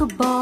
muito bom.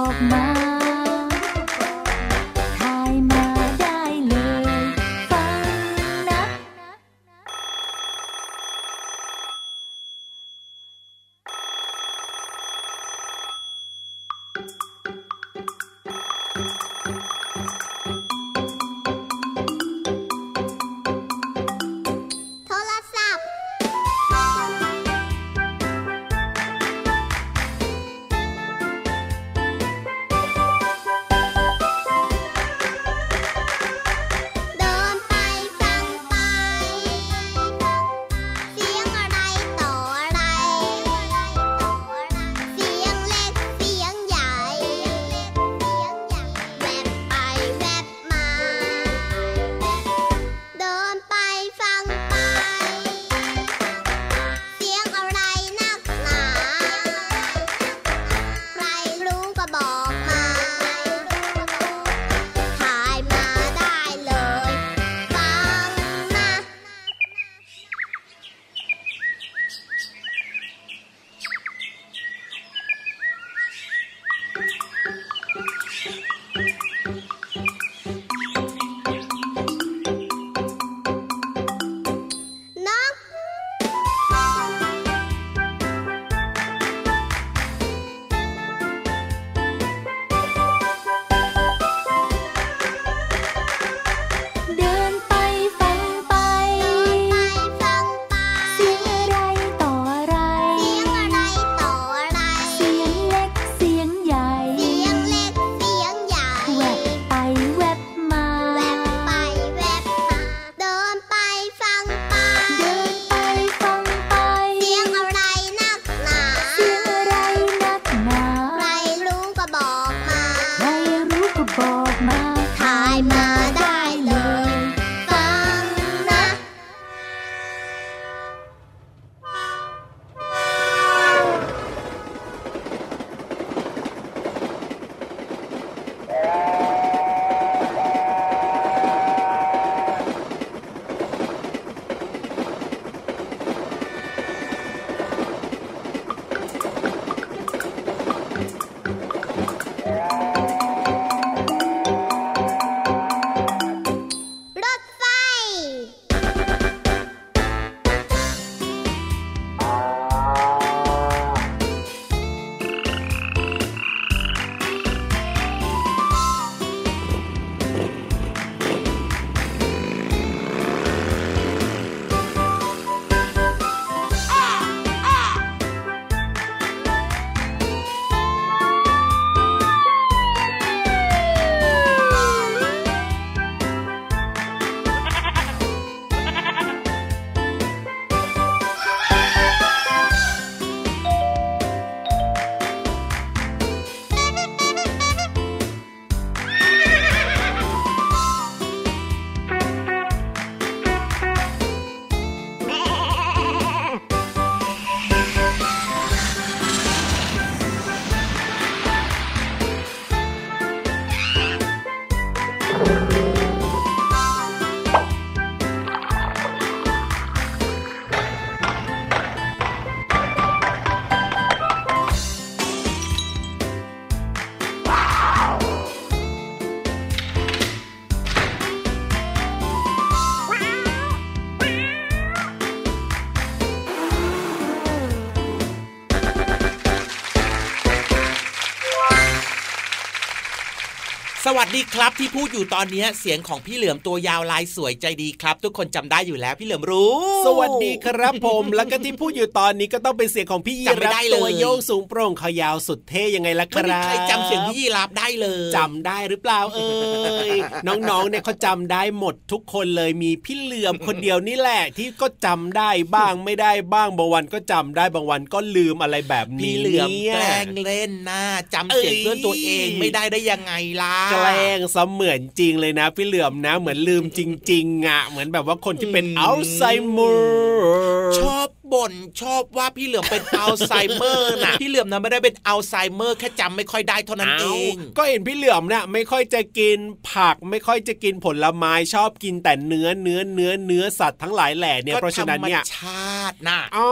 วัสดี ครับที่พูดอยู่ตอนนี้เสียงของพี่เหลือมตัวยาวลายสวยใจดีครับ ทุกคนจำได้อยู่แล้วพี่เหลือมรู้ สวัสดีครับผม แล้วก็ที่พูดอยู่ตอนนี้ก็ต้องเป็นเสียงของพี่ยีจำไม่รับได้เลยตัวโยงสูงโปร่งขายาวสุดเท่ยังไงล่ะคไม่มีรับใครจำเสียงพี่ยีราฟได้เลยจำได้หรือเปล่าเอ่ยน้องๆเนี่ยเขาจำได้หมดทุกคนเลยมีพี่เหลือมคนเดียวนี่แหละที่ก็จำได้บ้างไม่ได้บ้างบางวันก็จำได้บางวันก็ลืมอะไรแบบนี้พี่เหลือมนี่ยแกล้งเล่นนะจำเสียงเพื่อนตัวเองไม่ได้ได้ยังไงล่ะแกล้งเสมือนจริงเลยนะ พี่เหลือมนะ เหมือนลืมจริงๆอะเหมือนแบบว่าคนที่เป็นอัลไซเมอร์ชอบ บ่นชอบว่าพี่เหลือมเป็นอัลไซเมอร์นะพี่เหลือมนะไม่ได้เป็นอัลไซเมอร์แค่จำไม่ค่อยได้เท่านั้นเออ้างก็เห็นพี่เหลือมเนี่ยไม่ค่อยจะกินผักไม่ค่อยจะกินผลไม้ชอบกินแต่เนื้อเนื้อเนื้อเนื้อสัตว์ทั้งหลายแหล่เนี่ยเพราะฉะนั้นเนี่ยก็ธรรมชาตินะอ๋อ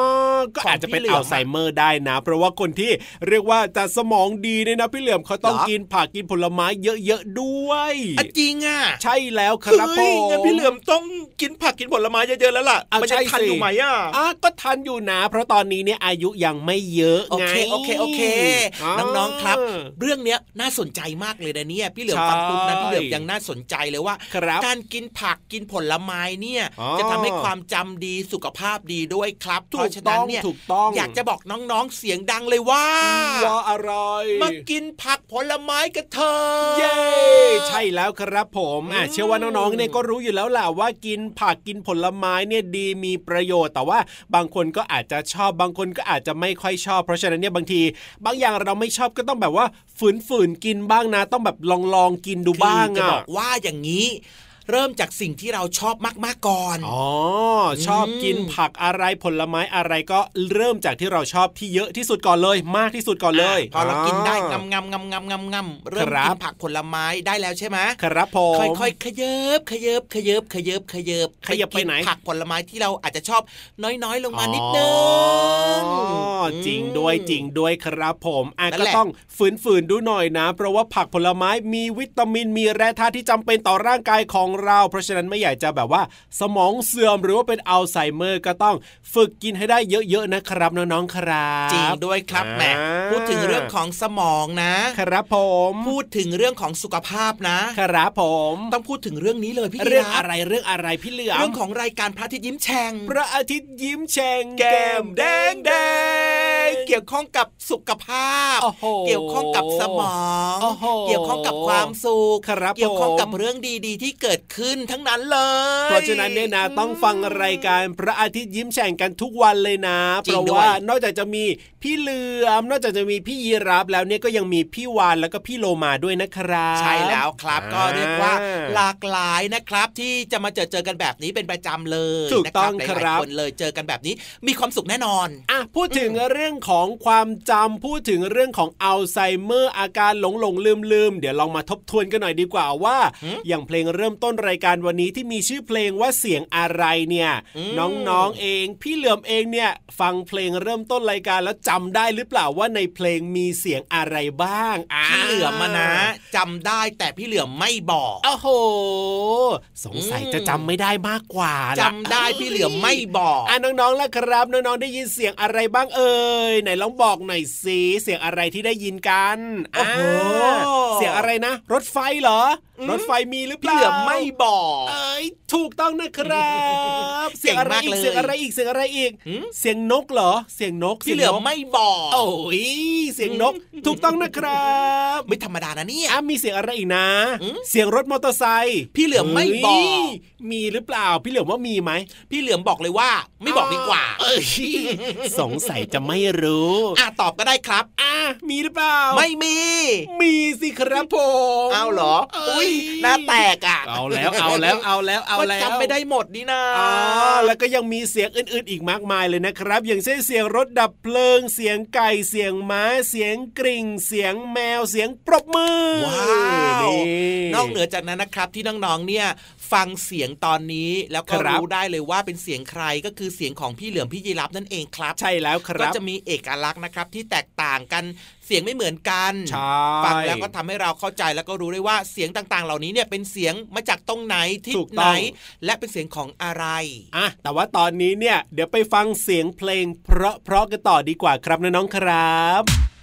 ก็อาจจะเป็นของพี่เหลือัอมลไซเมอร์ได้นะ เพราะว่าคนที่เรียกว่าจะสมองดีเนี่ยนะพี่เหลือมเขาต้องเหรอกินผักกินผลไม้เยอะๆด้วยอะจริงอะใช่แล้วครับผเฮ้ยมงั้นพี่เหลือมต้องกินผักกินผลไม้เยอะๆแล้วล่ะเอามันจะใช่ทันสิอยู่ไหมอะอะก็ทันอยู่นะ เพราะตอนนี้เนี่ยอายุยังไม่เยอะโอไงเคโอเคโอเคาน้องๆครับ เรื่องเนี้ยน่าสนใจมากเลยนะเนี่ยพี่เหลือมใช่ฟังปุ๊บนะพี่เหลือมยังน่าสนใจเลยว่าครับการกินผักกินผลไม้เนี่ยอ๋อจะทำให้ความจำดีสุขภาพดีด้วยครับถูเพกราะฉะนั้นเนี่ยต้องถูกต้องอยากจะบอกน้องๆเสียงดังเลยว่าว่าอะไรมากินผักผลไม้กันเถอะเย้ใช่แล้วครับผมอะอืมเชื่อว่าน้องๆเนี่ยก็รู้อยู่แล้วแหละว่ากินผักกินผลไม้เนี่ยดีมีประโยชน์แต่ว่าบางคนก็อาจจะชอบบางคนก็อาจจะไม่ค่อยชอบ เพราะฉะนั้นเนี่ยบางที บางอย่างเราไม่ชอบก็ต้องแบบว่าฝืนๆกินบ้างนะ ต้องแบบลองลองๆกินดูบ้างอจะอะบอกว่าอย่างนี้ เริ่มจากสิ่งที่เราชอบมากๆก่อนอ๋อชอบกินผักอะไรผลไม้อะไรก็เริ่มจากที่เราชอบที่เยอะที่สุดก่อนเลย มากที่สุดก่อนเลย พอเรากินได้งำงำงำงำงำงำเริ่มครับกินผักผลไม้ได้แล้วใช่ไหมครับผมค่อยๆขยับขยับขยับขยับขยับขยับไปไหนกิผักผลไม้ที่เราอาจจะชอบน้อยๆ ลงมานิดนึงอ๋อจริงด้วยจริงด้วยครับผมอะนั่นก็แหละต้องฝืนๆดูหน่อยนะ เพราะว่าผักผลไม้มีวิตามินมีแร่ธาตุที่จำเป็นต่อร่างกายของเรา เพราะฉะนั้นไม่อยากจะแบบว่า สมองเสื่อมหรือว่าเป็นอัลไซเมอร์ก็ต้องฝึกกินให้ได้เยอะๆนะครับน้องๆครับจริงด้วยครับอ่าแหมพูดถึงเรื่องของสมองนะ ครับผม พูดถึงเรื่องของสุขภาพนะ ครับผม ต้องพูดถึงเรื่องนี้เลยพี่เรื่องยีาฟอะไรเรื่องอะไรพี่เหลือมเรื่องของรายการพระอาทิตย์ยิ้มแฉ่งพระอาทิตย์ยิ้มแฉ่งแก้มแดงแดงเกี่ยวข้องกับสุขภาพโอ้โหเกี่ยวข้องกับสมองโอ้โหเกี่ยวข้องกับความสุขครับเกี่ยวข้องกับผมเรื่องดีๆ ที่เกิดขึ้นทั้งนั้นเลย เพราะฉะนั้นเนี่ยนะต้องฟังรายการพระอาทิตย์ยิ้มแฉ่งกันทุกวันเลยนะจริเพงราะด้วยว่านอกจากจะมีพี่เหลือมนอกจากจะมีพี่ยีรับแล้วเนี่ยก็ยังมีพี่วานแล้วก็พี่โลมาด้วยนะครับใช่แล้วครับอ่าก็เรียกว่าหลากหลายนะครับที่จะมาเจอเจอกันแบบนี้เป็นประจำเลยถูกต้องนะคหรัลายบๆคนเลยเจอกันแบบนี้มีความสุขแน่นอนอะพูดถึงเรื่องของความจำพูดถึงเรื่องของอัลไซเมอร์อาการหลงหลงลืมลืมๆเดี๋ยวลองมาทบทวนกันหน่อยดีกว่าว่าหืมอย่างเพลงเริ่มต้นรายการวันนี้ที่มีชื่อเพลงว่าเสียงอะไรเนี่ยอืมน้องๆเอง พี่เหลือมเองเนี่ย ฟังเพลงเริ่มต้นรายการแล้วจำได้หรือเปล่าว่าในเพลงมีเสียงอะไรบ้างอ่าพี่เหลือมมานะจำได้แต่พี่เหลือมไม่บอกโอ้โห สงสัยอืมจะจำไม่ได้มากกว่าล่ะจำได้พี่เหลือมไม่บอกอะน้องๆแล้วครับน้องๆได้ยินเสียงอะไรบ้างเอ่ยไหนลองบอกหน่อยสิเสียงอะไรที่ได้ยินกันโอ้โหอ่าเสียงอะไรนะ รถไฟเหรออมรถไฟมีหรือเปพี่ล่าเหลือมไม่บอก เอ้ยถูกต้องนะครับเก่งอะไรมากอีกเลยเสียงอะไรอีกเสียงอะไรอีกหืมเสียงนกเหรอ เสียงนกพี่เหลือมสียงนกไม่บอกโอ้ยเสียงนก ถูกต้องนะครับ ไม่ธรรมดานะเนี่ยอะมีเสียงอะไรอีกนะอืมเสียงรถมอเตอร์ไซค์พี่เหลือมไม่บอกเฮ้ยมีหรือเปล่า พี่เหลือมว่ามีไหมพี่เหลือมบอกเลยว่า ไม่บอกดีกว่าเอ้ยสงสัยจะไม่รู้อะตอบก็ได้ครับอะมีหรือเปล่า ไม่มี มีสิครับผมเอาเหรออุ้ยหน้าแตกอะเอาแล้วเอาแล้วเอาแล้วเอาแล้วก็จำไม่ได้หมดนี่นะอ่าแล้วก็ยังมีเสียงอื่นๆอีกมากมายเลยนะครับ อย่างเช่นเสียงรถดับเพลิง เสียงไก่เสียงม้าเสียงกริ่ง เสียงแมวเสียงปรบมือว้าวนี่นอกเหนือจากนั้นนะครับที่น้องๆเนี่ย ฟังเสียงตอนนี้แล้วก็ครับรู้ได้เลยว่าเป็นเสียงใครก็คือเสียงของพี่เหลือมพี่ยีรับนั่นเองครับ ใช่แล้วคก็รับจะมีเอกลักษณ์นะครับที่แตกต่างกันเสียงไม่เหมือนกันใช่ฟังแล้วก็ทำให้เราเข้าใจแล้วก็รู้ได้ว่าเสียงต่างๆ เหล่านี้เนี่ยเป็นเสียงมาจากตรงไหนที่ถูกไหนต้องและเป็นเสียงของอะไรอะแต่ว่าตอนนี้เนี่ยเดี๋ยวไปฟังเสียงเพลง เพราะๆกันต่อดีกว่าครับน้องๆครับ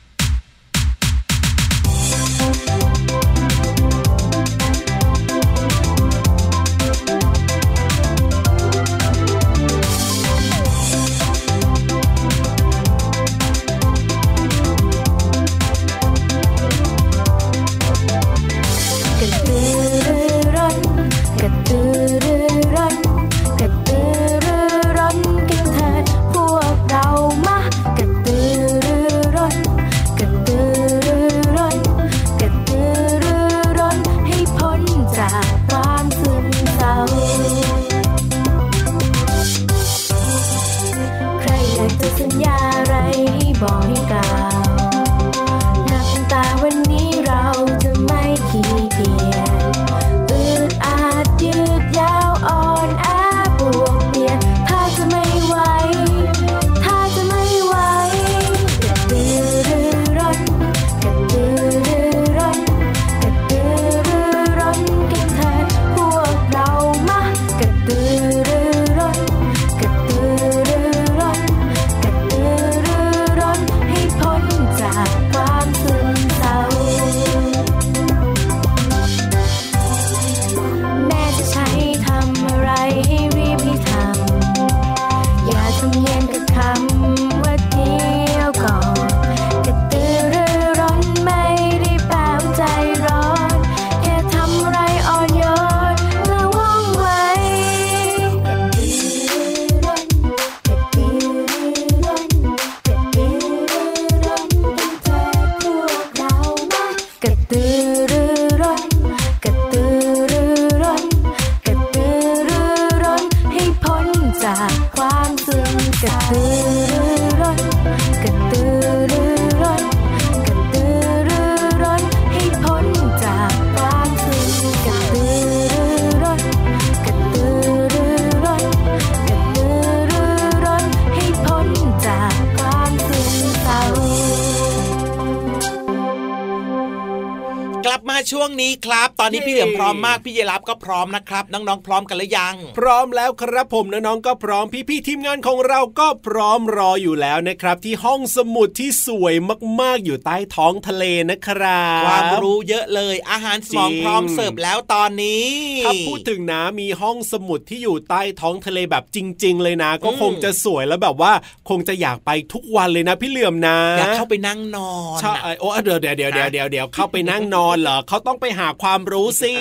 ช่วงนี้ครับ ตอนนี้พี่เหลือมพร้อมมากพี่เยรับก็พร้อมนะครับน้องๆพร้อมกันหรือยัง พร้อมแล้วครับผมน้องๆก็พร้อมพี่ๆทีมงานของเราก็พร้อมรออยู่แล้วนะครับ ที่ห้องสมุดที่สวยมากๆอยู่ใต้ท้องทะเลนะครับความรู้เยอะเลย อาหารสมองจริงพร้อมเสิร์ฟแล้วตอนนี้ถ้าพูดถึงนะมีห้องสมุดที่อยู่ใต้ท้องทะเลแบบจริง ๆ เลยนะ ก็คงจะสวยแล้วแบบว่า คงจะอยากไปทุกวันเลยนะ พี่เหลื่อมนะอยากเข้าไปนั่งนอนใช่น่ะโอ้เดี๋ยวเดี๋ยวเดี๋ยวเดี๋ยวเดี๋ยวเดี๋ยวเข้าไปนั่งนอนเหรอเขาต้องไปหาความรู้สิ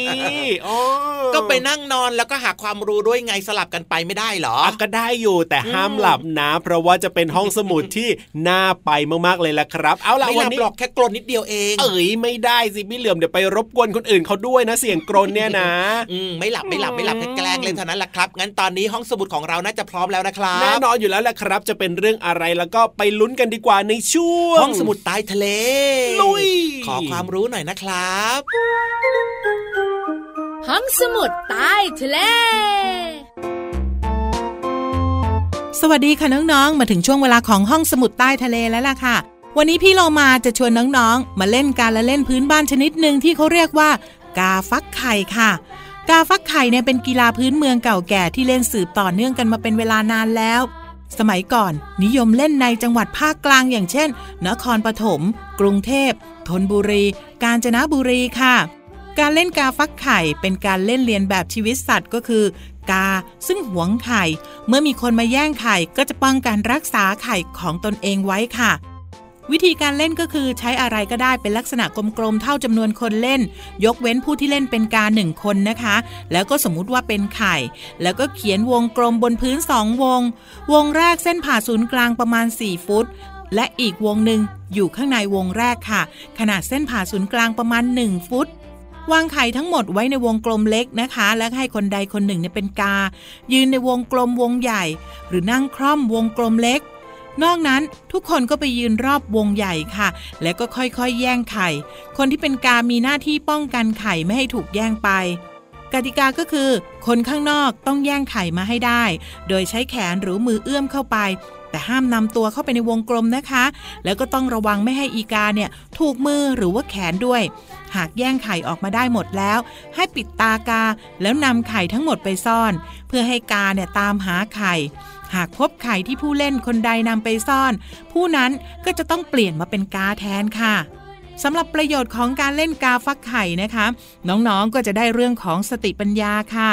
อ๋อก็ไปนั่งนอนแล้วก็หาความรู้ด้วยไงสลับกันไปไม่ได้เหรออะก็ได้อยู่แต่ห้ามหลับนะ เพราะว่าจะเป็นห้องสมุดที่น่าไปมากๆเลยละครับ เอาล่ะไม่หวันลับนี้หรอกแค่กลนนิดเดียวเอง เอ้ยไม่ได้สิพี่เหลื่อมเดี๋ยวไปรบกวนคนอื่นเขาด้วยนะเสียงกรนเนี่ยนะอืมไม่หลับไม่หลับไม่หลับแค่แกล้งเล่นเท่านั้นแหละครับงั้นตอนนี้ห้องสมุดของเราน่าจะพร้อมแล้วนะครับแน่นอนอยู่แล้วแหละครับ จะเป็นเรื่องอะไรแล้วก็ไปลุ้นกันดีกว่าในช่วงห้องสมุดใต้ทะเลลุยขอความรู้หน่อยนะครับห้องสมุดใต้ทะเลสวัสดีค่ะน้องๆ มาถึงช่วงเวลาของห้องสมุดใต้ทะเลแล้วล่ะค่ะ วันนี้พี่เรามาจะชวนน้องๆ มาเล่นการละเล่นพื้นบ้านชนิดหนึ่งที่เขาเรียกว่า กาฟักไข่ค่ะ กาฟักไข่เนี่ยเป็นกีฬาพื้นเมืองเก่าแก่ที่เล่นสืบต่อเนื่องกันมาเป็นเวลานานแล้ว สมัยก่อน นิยมเล่นในจังหวัดภาคกลางอย่างเช่น นครปฐม กรุงเทพ ธนบุรี กาญจนบุรีค่ะ การเล่นกาฟักไข่เป็นการเล่นเรียนแบบชีวิตสัตว์ก็คือกาซึ่งหวงไข่ เมื่อมีคนมาแย่งไข่ก็จะป้องกันรักษาไข่ของตนเองไว้ค่ะ วิธีการเล่นก็คือใช้อะไรก็ได้เป็นลักษณะกลมๆเท่าจำนวนคนเล่น ยกเว้นผู้ที่เล่นเป็นกาหนึ่งคนนะคะ แล้วก็สมมุติว่าเป็นไข่ แล้วก็เขียนวงกลมบนพื้นสองวง วงแรกเส้นผ่าศูนย์กลางประมาณ 4 ฟุต และอีกวงหนึ่งอยู่ข้างในวงแรกค่ะ ขนาดเส้นผ่าศูนย์กลางประมาณ 1 ฟุตวางไข่ทั้งหมดไว้ในวงกลมเล็กนะคะ และให้คนใดคนหนึ่งเนี่ยเป็นกา ยืนในวงกลมวงใหญ่ หรือนั่งคร่อมวงกลมเล็ก นอกนั้นทุกคนก็ไปยืนรอบวงใหญ่ค่ะ แล้วก็ค่อยๆ แย่งไข่ คนที่เป็นกามีหน้าที่ป้องกันไข่ไม่ให้ถูกแย่งไป กติกาก็คือ คนข้างนอกต้องแย่งไข่มาให้ได้ โดยใช้แขนหรือมือเอื้อมเข้าไป แต่ห้ามนำตัวเข้าไปในวงกลมนะคะ แล้วก็ต้องระวังไม่ให้อีกาเนี่ยถูกมือหรือว่าแขนด้วย หากแย่งไข่ออกมาได้หมดแล้ว ให้ปิดตากา แล้วนำไข่ทั้งหมดไปซ่อน เพื่อให้กาเนี่ยตามหาไข่หากพบไข่ที่ผู้เล่นคนใดนำไปซ่อน ผู้นั้นก็จะต้องเปลี่ยนมาเป็นกาแทนค่ะ สำหรับประโยชน์ของการเล่นกาฟักไข่นะคะ น้องๆก็จะได้เรื่องของสติปัญญาค่ะ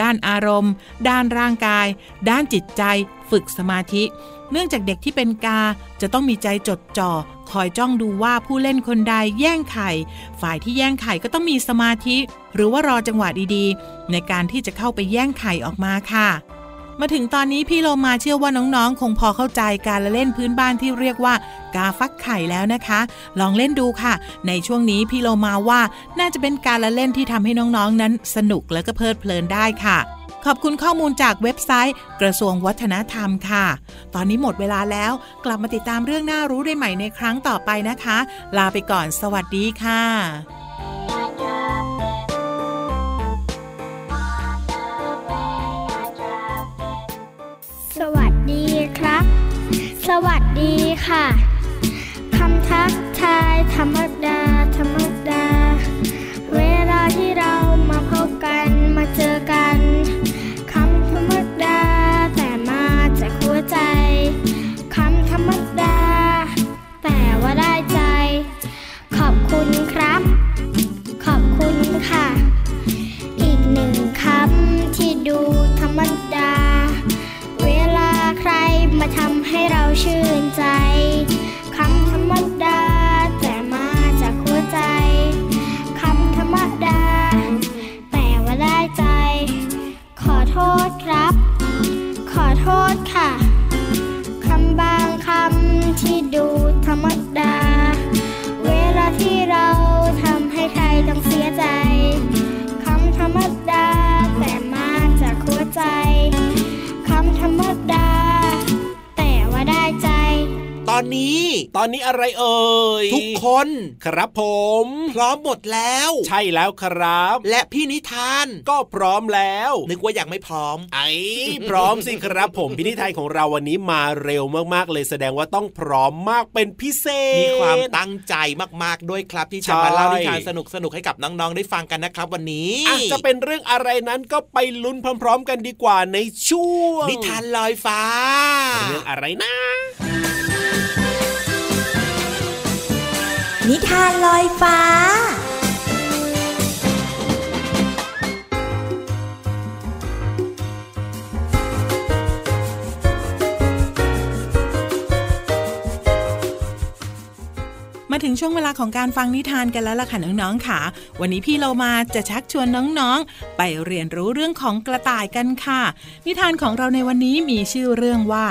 ด้านอารมณ์ ด้านร่างกาย ด้านจิตใจ ฝึกสมาธิ เนื่องจากเด็กที่เป็นกาจะต้องมีใจจดจ่อคอยจ้องดูว่าผู้เล่นคนใดแย่งไข่ ฝ่ายที่แย่งไข่ก็ต้องมีสมาธิ หรือว่ารอจังหวะดีๆ ในการที่จะเข้าไปแย่งไข่ออกมาค่ะ มาถึงตอนนี้พี่โลมาเชื่อว่าน้องๆ คงพอเข้าใจการละเล่นพื้นบ้านที่เรียกว่า กาฟักไข่แล้วนะคะ ลองเล่นดูค่ะ ในช่วงนี้พี่โลมาว่าน่าจะเป็นการละเล่นที่ทำให้น้องๆ นั้นสนุกและก็เพลิดเพลินได้ค่ะ ขอบคุณข้อมูลจากเว็บไซต์ กระทรวงวัฒนธรรมค่ะ ตอนนี้หมดเวลาแล้ว กลับมาติดตามเรื่องน่ารู้ได้ใหม่ในครั้งต่อไปนะคะ ลาไปก่อน สวัสดีค่ะ สวัสดีค่ะ คำทักทายธรรมดา ให้เราชื่นใจ ตอนนี้อะไรเอ่ยทุกคนครับผม พร้อมหมดแล้ว ใช่แล้วครับ และพี่นิทานก็พร้อมแล้ว นึกว่ายังไม่พร้อม ไอ้พร้อมสิครับผมพินิทายของเราวันนี้มาเร็วมากๆเลยแสดงว่าต้องพร้อมมากเป็นพิเศษ มีความตั้งใจมากๆด้วยครับที่จะใช่มาเล่านิทานสนุกๆให้กับน้องๆได้ฟังกันนะครับวันนี้อะจะเป็นเรื่องอะไรนั้นก็ไปลุ้นพร้อม ๆ กันดีกว่าในช่วง นิทานลอยฟ้า เรื่องอะไรนะ ทานลอยฟ้า มาถึงช่วงเวลาของการฟังนิทานกันแล้วล่ะค่ะน้องๆค่ะ วันนี้พี่เรามาจะชักชวนน้องๆ ไปเรียนรู้เรื่องของกระต่ายกันค่ะ นิทานของเราในวันนี้มีชื่อเรื่องว่า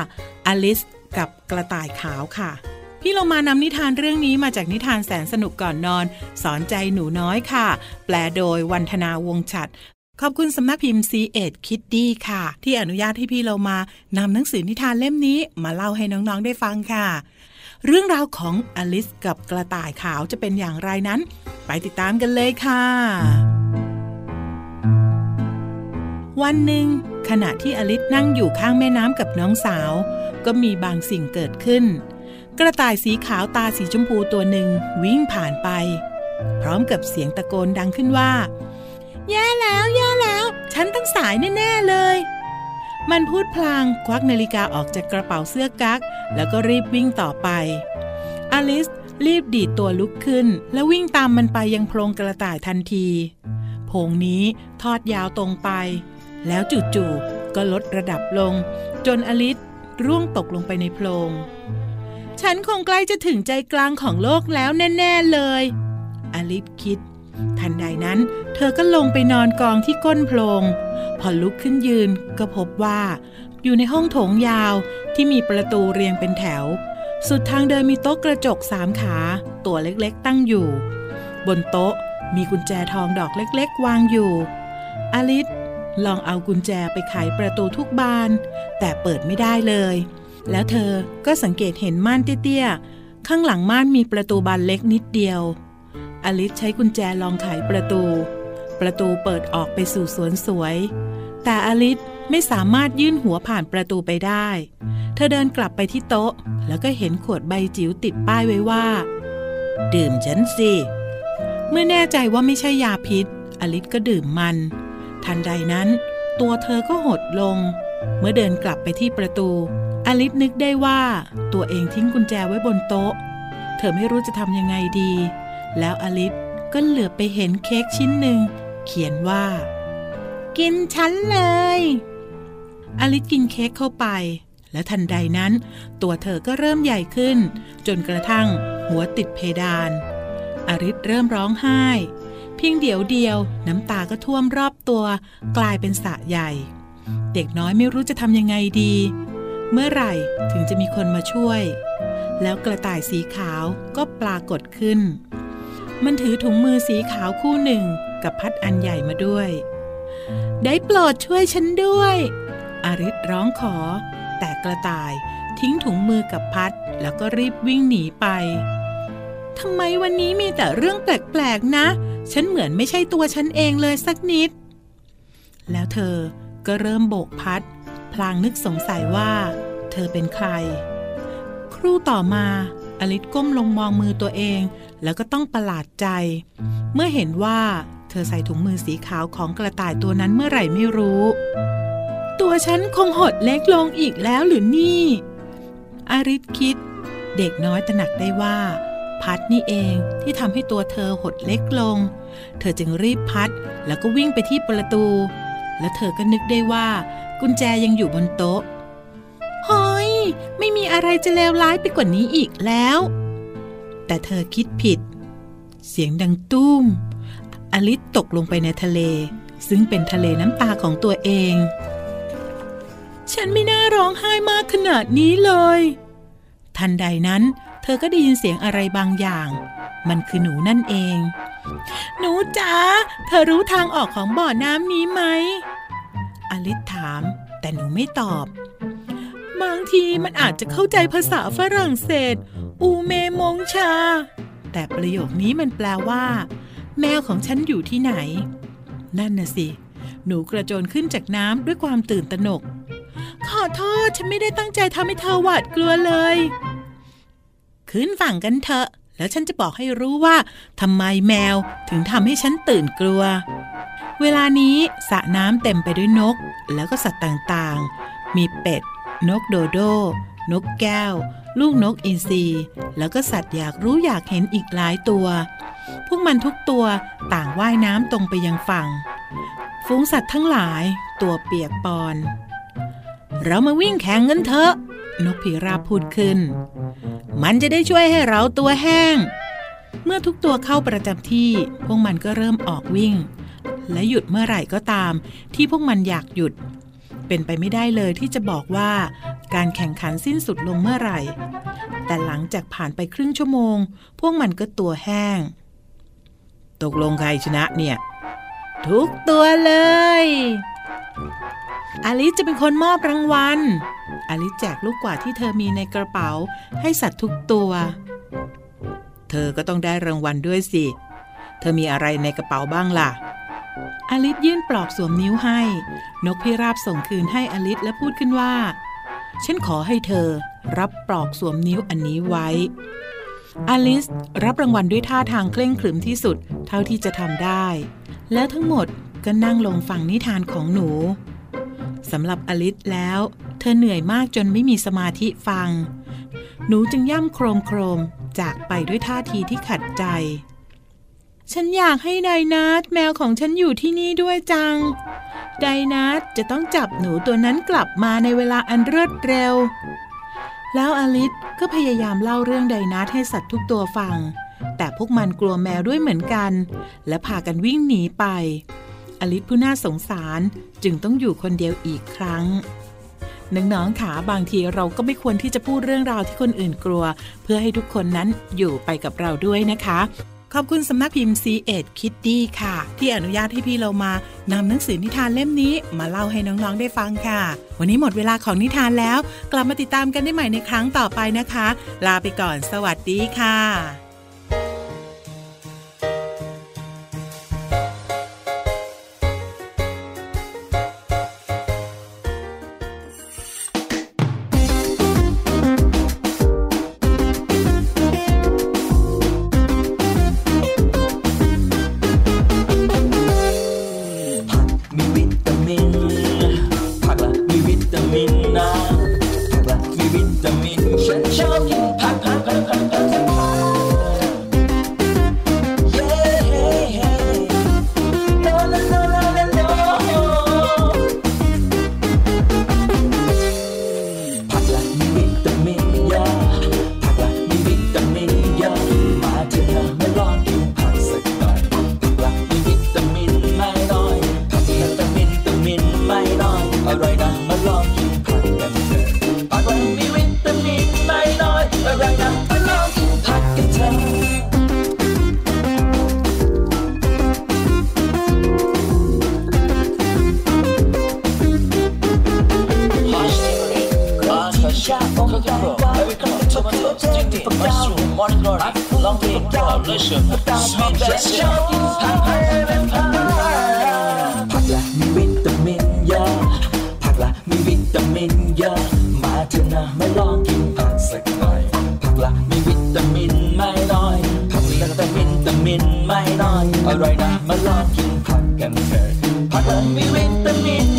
อลิสกับกระต่ายขาวค่ะ พี่เรามานำนิทานเรื่องนี้มาจากนิทานแสนสนุกก่อนนอน สอนใจหนูน้อยค่ะ แปลโดยวันธนาวงศ์ฉัดขอบคุณสำนักพิมพ์ c ีเอ็ดคิดดีค่ะ ที่อนุญาตให้พี่เรามานำหนังสือนิทานเล่มนี้มาเล่าให้น้องๆได้ฟังค่ะ เรื่องราวของอลิสกับกระต่ายขาวจะเป็นอย่างไรนั้น ไปติดตามกันเลยค่ะ วันหนึ่ง ขณะที่อลิสนั่งอยู่ข้างแม่น้ำกับน้องสาว ก็มีบางสิ่งเกิดขึ้น กระต่ายสีขาวตาสีชมพูตัวหนึ่งวิ่งผ่านไป พร้อมกับเสียงตะโกนดังขึ้นว่า แย่แล้วแย่แล้ว ฉันต้องสายแน่ๆเลย มันพูดพลางควักนาฬิกาออกจากกระเป๋าเสื้อกั๊กแล้วก็รีบวิ่งต่อไป อลิสรีบดีดตัวลุกขึ้น แล้ววิ่งตามมันไปยังโพรงกระต่ายทันทีโพรงนี้ทอดยาวตรงไป แล้วจู่ๆก็ลดระดับลง จนอลิสร่วงตกลงไปในโพรง ฉันคงใกล้จะถึงใจกลางของโลกแล้วแน่ ๆ เลย อลิสคิด ทันใดนั้นเธอก็ลงไปนอนกองที่ก้นโพรง พอลุกขึ้นยืนก็พบว่า อยู่ในห้องโถงยาวที่มีประตูเรียงเป็นแถว สุดทางเดินมีโต๊ะกระจกสามขา ตัวเล็กๆ ตั้งอยู่ บนโต๊ะมีกุญแจทองดอกเล็กๆ วางอยู่ อลิสลองเอากุญแจไปไขประตูทุกบาน แต่เปิดไม่ได้เลย แล้วเธอก็สังเกตเห็นม่านเตี้ยๆ ข้างหลังม่านมีประตูบานเล็กนิดเดียว อลิสใช้กุญแจลองไขประตู ประตูเปิดออกไปสู่สวนสวย แต่อลิสไม่สามารถยื่นหัวผ่านประตูไปได้ เธอเดินกลับไปที่โต๊ะ แล้วก็เห็นขวดใบจิ๋วติดป้ายไว้ว่า ดื่มฉันสิ เมื่อแน่ใจว่าไม่ใช่ยาพิษ อลิสก็ดื่มมัน ทันใดนั้น ตัวเธอก็หดลง เมื่อเดินกลับไปที่ประตู อลิสนึกได้ว่าตัวเองทิ้งกุญแจไว้บนโต๊ะ เธอไม่รู้จะทำยังไงดี แล้วอลิสก็เหลือบไปเห็นเค้กชิ้นหนึ่ง เขียนว่า กินฉันเลย อลิสกินเค้กเข้าไป และทันใดนั้น ตัวเธอก็เริ่มใหญ่ขึ้น จนกระทั่งหัวติดเพดานอลิสเริ่มร้องไห้ เพียงเดี๋ยวเดียวน้ำตาก็ท่วมรอบตัว กลายเป็นสระใหญ่ เด็กน้อยไม่รู้จะทำยังไงดี เมื่อไหร่ถึงจะมีคนมาช่วย แล้วกระต่ายสีขาวก็ปรากฏขึ้น มันถือถุงมือสีขาวคู่หนึ่งกับพัดอันใหญ่มาด้วย ได้โปรดช่วยฉันด้วย อาริสร้องขอ แต่กระต่ายทิ้งถุงมือกับพัด แล้วก็รีบวิ่งหนีไปทำไมวันนี้มีแต่เรื่องแปลกๆนะ ฉันเหมือนไม่ใช่ตัวฉันเองเลยสักนิด แล้วเธอก็เริ่มโบกพัด พลางนึกสงสัยว่า เธอเป็นใคร ครู่ต่อมาอลิสก้มลงมองมือตัวเอง แล้วก็ต้องประหลาดใจ เมื่อเห็นว่าเธอใส่ถุงมือสีขาวของกระต่ายตัวนั้นเมื่อไหร่ไม่รู้ ตัวฉันคงหดเล็กลงอีกแล้วหรือนี่อาริสคิด เด็กน้อยตระหนักได้ว่า พัดนี่เองที่ทำให้ตัวเธอหดเล็กลง เธอจึงรีบพัดแล้วก็วิ่งไปที่ประตู และเธอก็นึกได้ว่า กุญแจยังอยู่บนโต๊ะเฮ้ย ไม่มีอะไรจะเลวร้ายไปกว่านี้อีกแล้ว แต่เธอคิดผิด เสียงดังตุ้ม อลิสตกลงไปในทะเล ซึ่งเป็นทะเลน้ำตาของตัวเอง ฉันไม่น่าร้องไห้มากขนาดนี้เลย ทันใดนั้น เธอก็ได้ยินเสียงอะไรบางอย่าง มันคือหนูนั่นเอง หนูจ๋า เธอรู้ทางออกของบ่อน้ำนี้ไหม อลิสถาม แต่หนูไม่ตอบบางทีมันอาจจะเข้าใจภาษาฝรั่งเศส อูเมมงชา แต่ประโยคนี้มันแปลว่า แมวของฉันอยู่ที่ไหน นั่นน่ะสิ หนูกระโจนขึ้นจากน้ำด้วยความตื่นตระหนก ขอโทษฉันไม่ได้ตั้งใจทำให้เธอหวาดกลัวเลย ขึ้นฝั่งกันเถอะ แล้วฉันจะบอกให้รู้ว่าทำไมแมวถึงทำให้ฉันตื่นกลัว เวลานี้สระน้ำเต็มไปด้วยนก แล้วก็สัตว์ต่างๆ มีเป็ด นกโดโด นกแก้ว ลูกนกอินทรีแล้วก็สัตว์อยากรู้อยากเห็นอีกหลายตัว พวกมันทุกตัวต่างว่ายน้ำตรงไปยังฝั่ง ฝูงสัตว์ทั้งหลายตัวเปียกปอน เรามาวิ่งแข่งกันเถอะ นกพิราบพูดขึ้น มันจะได้ช่วยให้เราตัวแห้ง เมื่อทุกตัวเข้าประจำที่ พวกมันก็เริ่มออกวิ่ง และหยุดเมื่อไหร่ก็ตาม ที่พวกมันอยากหยุด เป็นไปไม่ได้เลยที่จะบอกว่า การแข่งขันสิ้นสุดลงเมื่อไหร่ แต่หลังจากผ่านไปครึ่งชั่วโมง พวกมันก็ตัวแห้ง ตกลงใครชนะเนี่ย ทุกตัวเลย อลิซจะเป็นคนมอบรางวัล อลิซแจกลูกกวาดที่เธอมีในกระเป๋า ให้สัตว์ทุกตัว เธอก็ต้องได้รางวัลด้วยสิ เธอมีอะไรในกระเป๋าบ้างล่ะ อลิซยื่นปลอกสวมนิ้วให้ นกพิราบส่งคืนให้อลิซและพูดขึ้นว่า ฉันขอให้เธอ รับปลอกสวมนิ้วอันนี้ไว้ อลิซรับรางวัลด้วยท่าทางเคร่งขรึมที่สุดเท่าที่จะทำได้ แล้วทั้งหมดก็นั่งลงฟังนิทานของหนูสำหรับอลิซแล้ว เธอเหนื่อยมากจนไม่มีสมาธิฟัง หนูจึงย่ำโครมโครมจากไปด้วยท่าทีที่ขัดใจ ฉันอยากให้ไดนาทแมวของฉันอยู่ที่นี่ด้วยจัง ไดนาทจะต้องจับหนูตัวนั้นกลับมาในเวลาอันรวดเร็ว แล้วอลิสก็พยายามเล่าเรื่องไดนาทให้สัตว์ทุกตัวฟัง แต่พวกมันกลัวแมวด้วยเหมือนกัน และพากันวิ่งหนีไป อลิสผู้น่าสงสารจึงต้องอยู่คนเดียวอีกครั้งน้องๆขาบางทีเราก็ไม่ควรที่จะพูดเรื่องราวที่คนอื่นกลัว เพื่อให้ทุกคนนั้นอยู่ไปกับเราด้วยนะคะ ขอบคุณสำนักพิมพ์ C ีเอ็ดคิดดีค่ะ ที่อนุญาตให้พี่เรามานำหนังสือนิทานเล่มนี้ มาเล่าให้น้องๆได้ฟังค่ะ วันนี้หมดเวลาของนิทานแล้ว กลับมาติดตามกันได้ใหม่ในครั้งต่อไปนะคะ ลาไปก่อน สวัสดีค่ะ ผักละ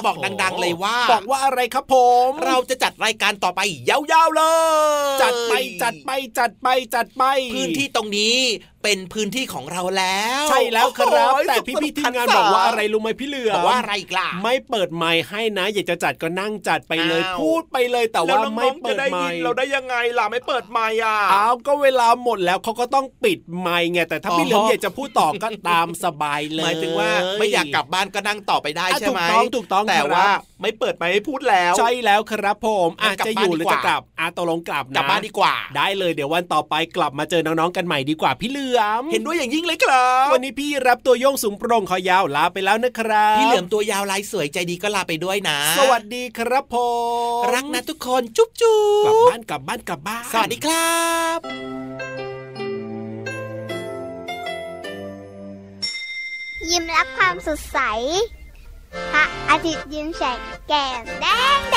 จะบอกดัง ๆ เลยว่า บอกว่าอะไรครับผม เราจะจัดรายการต่อไปยาวๆเลย จัดไปจัดไปจัดไปจัดไป พื้นที่ตรงนี้เป็นพื้นที่ของเราแล้ว ใช่แล้วครับโอ้โหแต่พี่พี่ๆทีมงานบอกว่าอะไรรู้ไหมพี่เหลือมบอกว่าอะไรอีกล่ะไม่เปิดไมค์ให้นะ อยากจะจัดก็นั่งจัดไปเลยอ้าวพูดไปเลยแต่ว่าไม่เปิดไมค์เราได้ยังไงล่ะไม่เปิดไมค์อะอ้าวก็เวลาหมดแล้วเขาก็ต้องปิดไมค์ไงแต่ถ้าพี่เหลือมอ๋ออยากจะพูดต่อก็ตามสบายเลยหมายถึงว่าไม่อยากกลับบ้านก็นั่งต่อไปได้อะใช่ไหมถูกต้องถูกต้องแต่ครับว่าไม่เปิดไมค์ให้พูดแล้ว ใช่แล้วครับผมอาจงั้นกลับจะอยู่บ้านหรือดีกจะว่ากลับอาตกลงกลับนะกลับบ้านดีกว่า ได้เลยเดี๋ยววันต่อไปกลับมาเจอน้องๆกันใหม่ดีกว่าพี่เหลือม เห็นด้วยอย่างยิ่งเลยครับ วันนี้พี่รับตัวโยงสูงโปร่งคอยาวลาไปแล้วนะครับพี่เหลือมตัวยาวลายสวยใจดีก็ลาไปด้วยนะ สวัสดีครับผมรักนะทุกคนจุ๊บจุ๊กลับบบ้านกลับบ้านกลับบ้าน สวัสดีครับยิ้มรับความสดใส พระอาทิตย์ยิ้มแฉกแก้มแดงแด